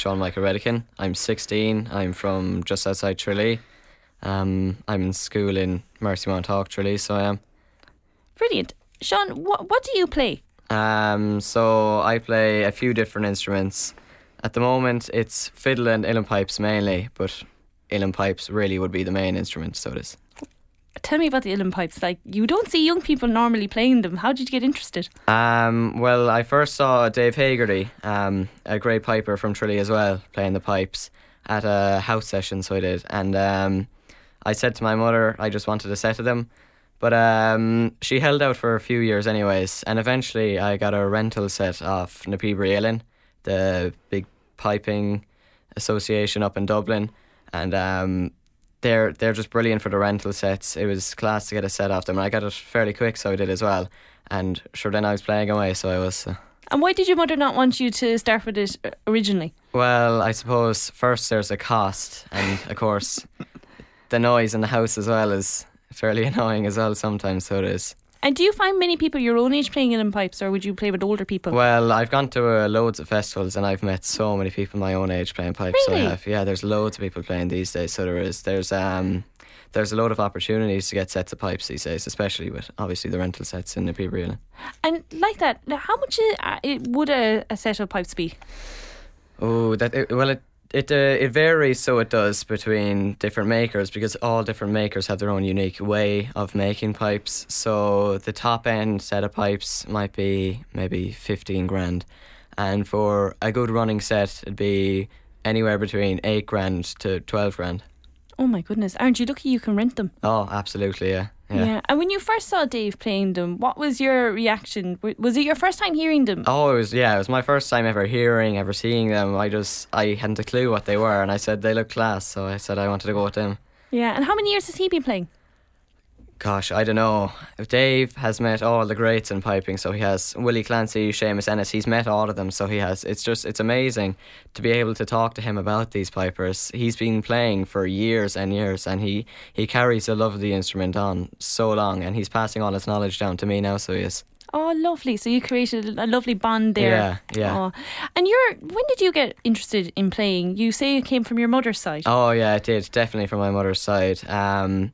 Seán Michael Redican. I'm 16. I'm from just outside Tralee. Um, I'm in school in Mercy Mounthawk, Tralee, so I am. Brilliant. Seán, what, what do you play? Um, so I play a few different instruments. At the moment, it's fiddle and uilleann pipes mainly, but uilleann pipes really would be the main instrument, so it is. Tell me about the uilleann pipes. Like, you don't see young people normally playing them. How did you get interested? Um, well, I first saw Dave Hagerty, um, a great piper from Tralee as well, playing the pipes at a house session, so I did. And um, I said to my mother I just wanted a set of them. But um, she held out for a few years, anyways, and eventually I got a rental set off Na Píobairí the big piping association up in Dublin, and um, they're they're just brilliant for the rental sets. It was class to get a set off them, and I got it fairly quick, so I did as well. And sure, then I was playing away, so I was. Uh, And why did your mother not want you to start with it uh, originally? well, I suppose first there's a cost, and of course, the noise in the house as well is fairly annoying as well sometimes. So it is. And do you find many people your own age playing in pipes, or would you play with older people? Well, I've gone to uh, loads of festivals and I've met so many people my own age playing pipes. So Really? I have. Yeah, there's loads of people playing these days. So there is. There's um, there's a lot of opportunities to get sets of pipes these days, especially with obviously the rental sets in the Píobairí And like that, how much uh, it would a, a set of pipes be? Oh, that it, well it. It, uh, it varies, so it does between different makers because all different makers have their own unique way of making pipes. So the top end set of pipes might be maybe fifteen grand, and for a good running set, it'd be anywhere between eight grand to twelve grand. Oh my goodness, aren't you lucky you can rent them? Oh, absolutely, yeah, yeah. And when you first saw Dave playing them, what was your reaction? Was it your first time hearing them? Oh, it was yeah. It was my first time ever hearing, ever seeing them. I just I hadn't a clue what they were, and I said they look class, so I said I wanted to go with them. Yeah. And how many years has he been playing? Gosh, I don't know. Dave has met all the greats in piping, so he has Willie Clancy, Seamus Ennis. He's met all of them, so he has. It's just it's amazing to be able to talk to him about these pipers. He's been playing for years and years, and he he carries the love of the instrument on so long, and he's passing all his knowledge down to me now. So he is. Oh, lovely. So you created a lovely bond there. Yeah, yeah. Oh. And you're when did you get interested in playing? You say it came from your mother's side. Oh yeah, it did definitely from my mother's side. Um,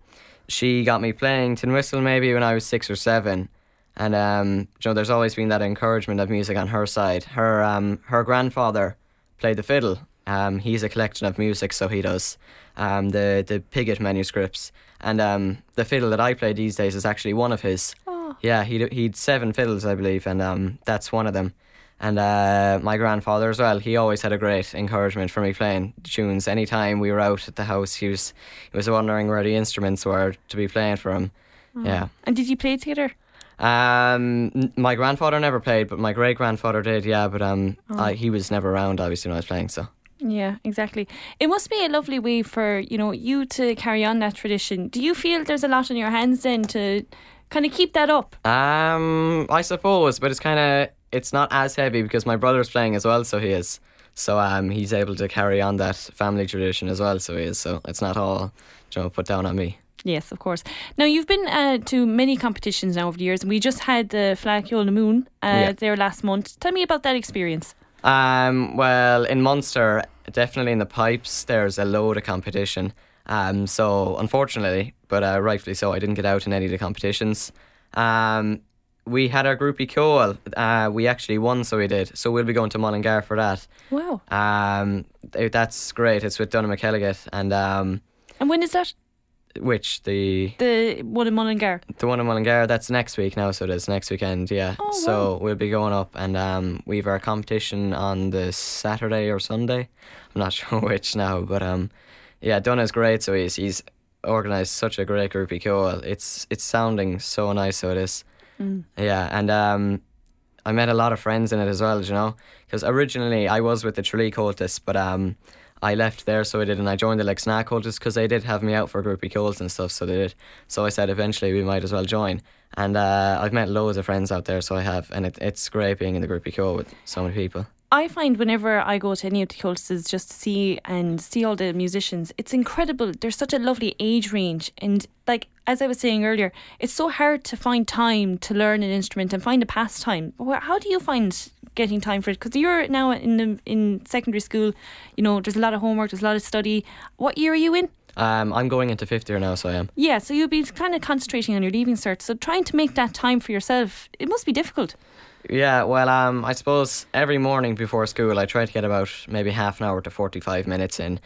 she got me playing tin whistle maybe when I was six or seven, and um, you know, there's always been that encouragement of music on her side. Her um, her grandfather played the fiddle. Um, he's a collection of music, so he does. Um, the the Piggott manuscripts, and um, the fiddle that I play these days is actually one of his. Oh. Yeah, he he'd seven fiddles, I believe, and um, that's one of them. And uh, my grandfather as well. He always had a great encouragement for me playing tunes. Anytime we were out at the house, he was he was wondering where the instruments were to be playing for him. Yeah. And did you play together? Um, n- my grandfather never played, but my great grandfather did. Yeah, but um, I, he was never around obviously when I was playing. So Yeah, exactly. It must be a lovely way for you know you to carry on that tradition. Do you feel there's a lot on your hands then to kind of keep that up? Um, I suppose, but it's kind of it's not as heavy because my brother's playing as well, so he is. So um, he's able to carry on that family tradition as well, so he is. So it's not all, you know, put down on me. Yes, of course. Now you've been uh, to many competitions now over the years, and we just had the Fleadh Cheoil na Mumhan uh, Yeah. there last month. Tell me about that experience. Um, well, in Munster, definitely in the pipes, there's a load of competition. Um, so unfortunately, but uh, rightfully so, I didn't get out in any of the competitions. Um, we had our grúpa cheoil. Uh, we actually won, so we did. So we'll be going to Mullingar for that. Wow. Um, that's great. It's with Donncha McElligott and um, And when is that? which the The one in Mullingar. the one in Mullingar. That's next week now. So it is next weekend. Yeah. Oh, so we'll be going up, and um, we've our competition on the Saturday or Sunday. I'm not sure which now, but um, yeah, Donncha's great. So he's he's organised such a great grúpa cheoil. It's it's sounding so nice. So it is. Yeah, and um, I met a lot of friends in it as well. You know, because originally I was with the Tralee Comhaltas, but um. I left there, so I did, and I joined the Lixnaw Comhaltas because they did have me out for groupie calls and stuff. So they did. So I said eventually we might as well join. And uh, I've met loads of friends out there, so I have, and it, it's great being in the grúpa cheoil with so many people. I find whenever I go to any of the Comhaltas just to see and see all the musicians, it's incredible. There's such a lovely age range, and like as I was saying earlier, it's so hard to find time to learn an instrument and find a pastime. How do you find getting time for it? Because you're now in the, in secondary school. You know, there's a lot of homework, there's a lot of study. What year are you in? Um, I'm going into fifth year now, so I am. Yeah, so you'll be kind of concentrating on your leaving cert. So trying to make that time for yourself, it must be difficult. Yeah, well, um, I suppose every morning before school, I try to get about maybe half an hour to 45 minutes in.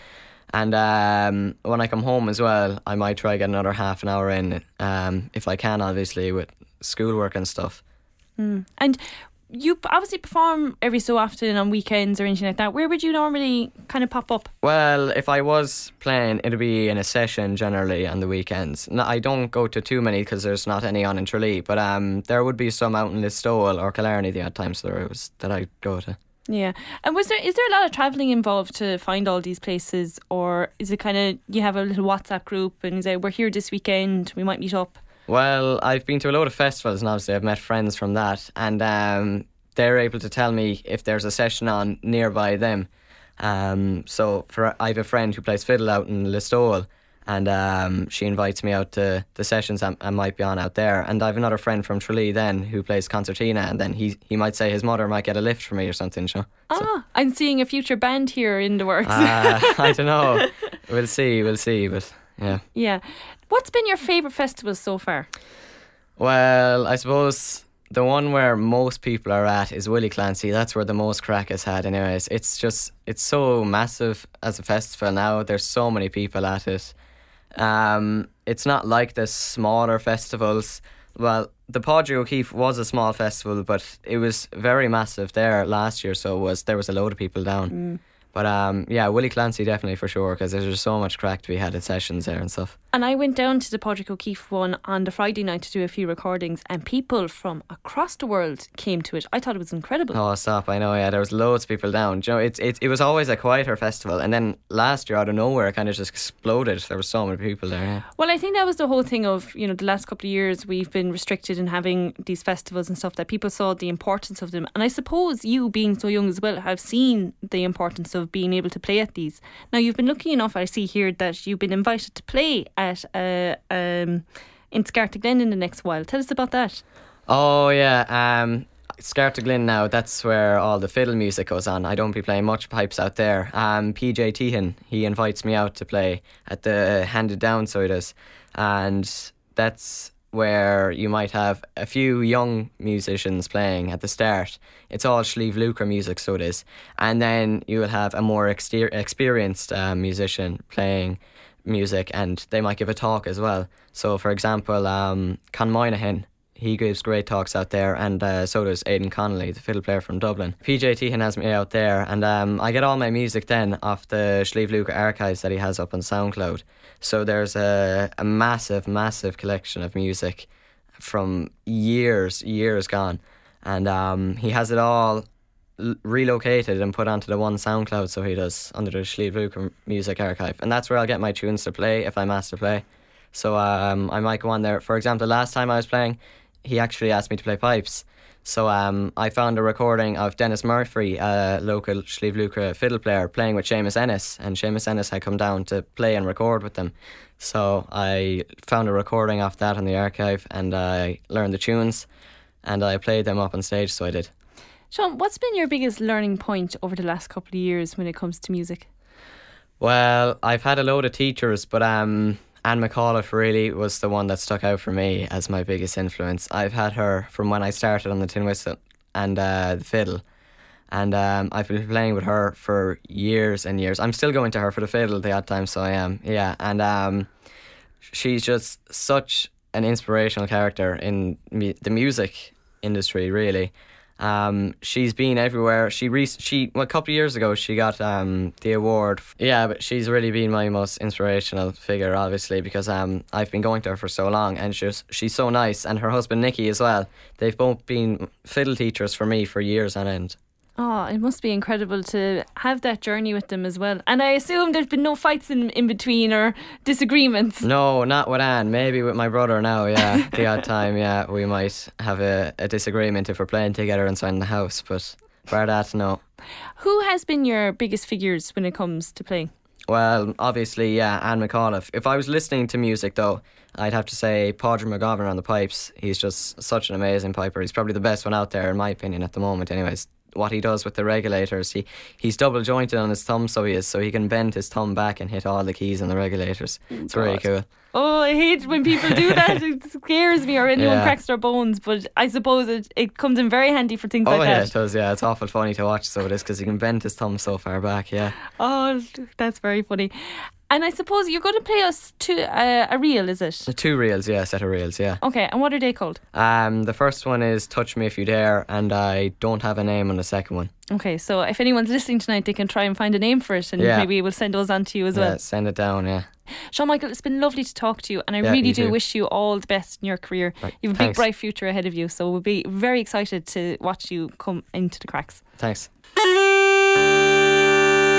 And um, when I come home as well, I might try get another half an hour in, um, if I can, obviously, with schoolwork and stuff. And you obviously perform every so often on weekends or anything like that. Where would you normally kind of pop up? Well, if I was playing, it'd be in a session generally on the weekends. No, I don't go to too many because there's not any on in Tralee, but um, there would be some out in Listowel or Killarney the odd times there was that I go to. Yeah. And was there is there a lot of travelling involved to find all these places or is it kind of you have a little WhatsApp group and you say we're here this weekend, we might meet up? Well, I've been to a load of festivals and obviously I've met friends from that, and um, they're able to tell me if there's a session on nearby them. Um, so for I have a friend who plays fiddle out in Listowel, and um, she invites me out to the sessions I, I might be on out there. And I have another friend from Tralee then who plays concertina, and then he he might say his mother might get a lift for me or something. So? Ah, I'm seeing a future band here in the works. Uh, I don't know. We'll see. We'll see. But yeah. yeah. What's been your favourite festival so far? Well, I suppose the one where most people are at is Willie Clancy. That's where the most crack is had, anyways. It's just, it's so massive as a festival now. There's so many people at it. Um, it's not like the smaller festivals. Well, the Padraig O'Keeffe was a small festival, but it was very massive there last year. So it was there was a load of people down. But um, yeah, Willie Clancy definitely for sure because there's just so much crack to be had at sessions there and stuff. And I went down to the Padraig O'Keeffe one on the Friday night to do a few recordings, and people from across the world came to it. I thought it was incredible. Oh, stop! I know. Yeah, there was loads of people down. Do you know, it, it, it was always a quieter festival, and then last year out of nowhere, it kind of just exploded. There were so many people there. Yeah. Well, I think that was the whole thing of, you know, the last couple of years we've been restricted in having these festivals and stuff that people saw the importance of them. And I suppose you, being so young as well, have seen the importance of being able to play at these. Now, you've been lucky enough, I see here, that you've been invited to play at uh, um, in Scartaglen in the next while. Tell us about that. Oh yeah. Um, Scartaglen now. That's where all the fiddle music goes on. I don't be playing much pipes out there. Um, PJ Teahan, he invites me out to play at the handed down so it is, and that's where you might have a few young musicians playing at the start. It's all Sliabh Luachra music, so it is, and then you will have a more exter- experienced uh, musician playing music, and they might give a talk as well. So, for example, um, Con Moynihan, he gives great talks out there, and uh, so does Aidan Connolly, the fiddle player from Dublin. PJ Teahan has me out there, and um, I get all my music then off the Sliabh Luachra archives that he has up on SoundCloud. So there's a, a massive, massive collection of music from years, years gone, and um, he has it all relocated and put onto the one SoundCloud. So he does under the Sliabh Luachra music archive, and that's where I'll get my tunes to play if I'm asked to play. So um, I might go on there. For example, last time I was playing, he actually asked me to play pipes. So um, I found a recording of Denis Murphy, a local Luachra fiddle player, playing with Seamus Ennis, and Seamus Ennis had come down to play and record with them. So I found a recording of that in the archive, and I learned the tunes, and I played them up on stage. So I did. Seán, what's been your biggest learning point over the last couple of years when it comes to music? Well, I've had a load of teachers, but um, Anne McAuliffe really was the one that stuck out for me as my biggest influence. I've had her from when I started on the tin whistle and uh, the fiddle, and um, I've been playing with her for years and years. I'm still going to her for the fiddle the odd time, so I am, yeah. And um, she's just such an inspirational character in the music industry, really. Um, she's been everywhere. She re- she well, a couple of years ago she got um the award. Yeah, but she's really been my most inspirational figure, obviously, because um I've been going to her for so long, and she's she's so nice, and her husband Nicky as well. They've both been fiddle teachers for me for years on end. Oh, it must be incredible to have that journey with them as well. And I assume there's been no fights in, in between or disagreements. No, not with Anne. Maybe with my brother now. Yeah, the odd time. Yeah, we might have a, a disagreement if we're playing together inside the house. But bar that, no. Who has been your biggest figures when it comes to playing? Well, obviously, yeah, Anne McAuliffe. If I was listening to music, though, I'd have to say Padraig McGovern on the pipes. He's just such an amazing piper. He's probably the best one out there, in my opinion, at the moment. Anyways, what he does with the regulators. He he's double jointed on his thumb, so he is, so he can bend his thumb back and hit all the keys on the regulators. It's very God. cool. Oh, I hate when people do that. it scares me or anyone Yeah. cracks their bones. But I suppose it, it comes in very handy for things Oh like yeah, that. it does. Yeah, it's awful funny to watch. So it is because he can bend his thumb so far back. Yeah, Oh, that's very funny. And I suppose you're going to play us to uh, a reel, is it? the two reels. Yeah, set of reels. Yeah. Okay, and what are they called? Um, the first one is "Touch Me If You Dare," and I don't have a name on the second one. Okay, so if anyone's listening tonight, they can try and find a name for it, and Yeah. maybe we'll send those on to you as yeah, well. send it down. Yeah. Seán Michael, it's been lovely to talk to you, and I Yeah, really do too. wish you all the best in your career. Right, You have a big, bright future ahead of you, so we'll be very excited to watch you come into the cracks. Thanks.